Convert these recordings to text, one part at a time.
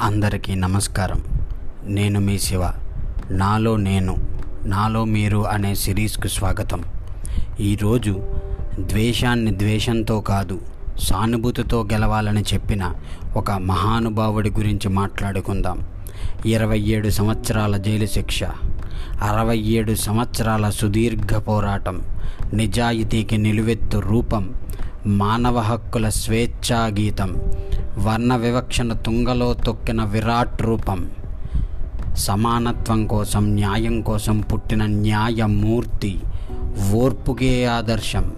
అందరికీ నమస్కారం. నేను మీ శివ. నాలో నేను నాలో మీరు అనే సిరీస్కు స్వాగతం. ఈరోజు ద్వేషాన్ని ద్వేషంతో కాదు సానుభూతితో గెలవాలని చెప్పిన ఒక మహానుభావుడి గురించి మాట్లాడుకుందాం. ఇరవై ఏడు సంవత్సరాల జైలు శిక్ష అరవై ఏడు సంవత్సరాల సుదీర్ఘ పోరాటం నిజాయితీకి నిలువెత్తు రూపం మానవ హక్కుల స్వేచ్ఛా గీతం వర్ణ వివక్షను తుంగలో తొక్కిన విరాట్ రూపం. సమానత్వం కోసం న్యాయం కోసం పుట్టిన న్యాయమూర్తి ఓర్పుకే ఆదర్శం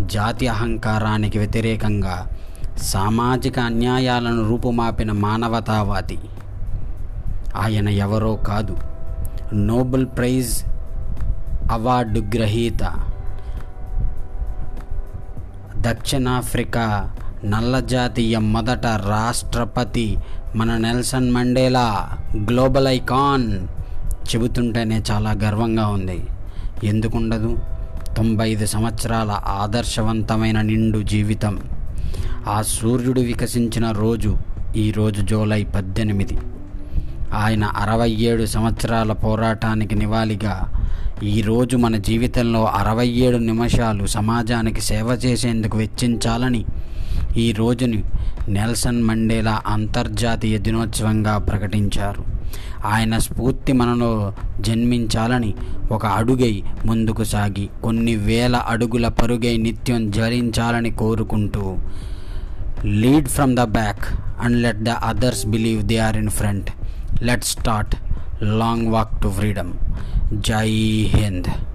జాతి అహంకారానికి వ్యతిరేకంగా సామాజిక అన్యాయాలను రూపుమాపిన మానవతావాది. ఆయన ఎవరో కాదు. నోబెల్ ప్రైజ్ అవార్డు గ్రహీత. దక్షిణాఫ్రికా నల్లజాతీయ మొదట రాష్ట్రపతి మన నెల్సన్ మండేలా గ్లోబల్ ఐకాన్ చెబుతుంటేనే చాలా గర్వంగా ఉంది. ఎందుకుండదు? తొంభై ఐదు సంవత్సరాల ఆదర్శవంతమైన నిండు జీవితం. ఆ సూర్యుడు వికసించిన రోజు ఈరోజు జూలై పద్దెనిమిది. ఆయన అరవై ఏడు సంవత్సరాల పోరాటానికి నివాళిగా ఈరోజు మన జీవితంలో అరవై ఏడు నిమిషాలు సమాజానికి సేవ చేసేందుకు వెచ్చించాలని ఈ రోజుని నెల్సన్ మండేలా అంతర్జాతీయ దినోత్సవంగా ప్రకటించారు. ఆయన స్ఫూర్తి మనలో జన్మించాలని ఒక అడుగై ముందుకు సాగి కొన్ని వేల అడుగుల పరుగై నిత్యం జరించాలని కోరుకుంటూ lead from the back and let the others believe they are in front. Let start. Long walk to freedom. Jai Hind.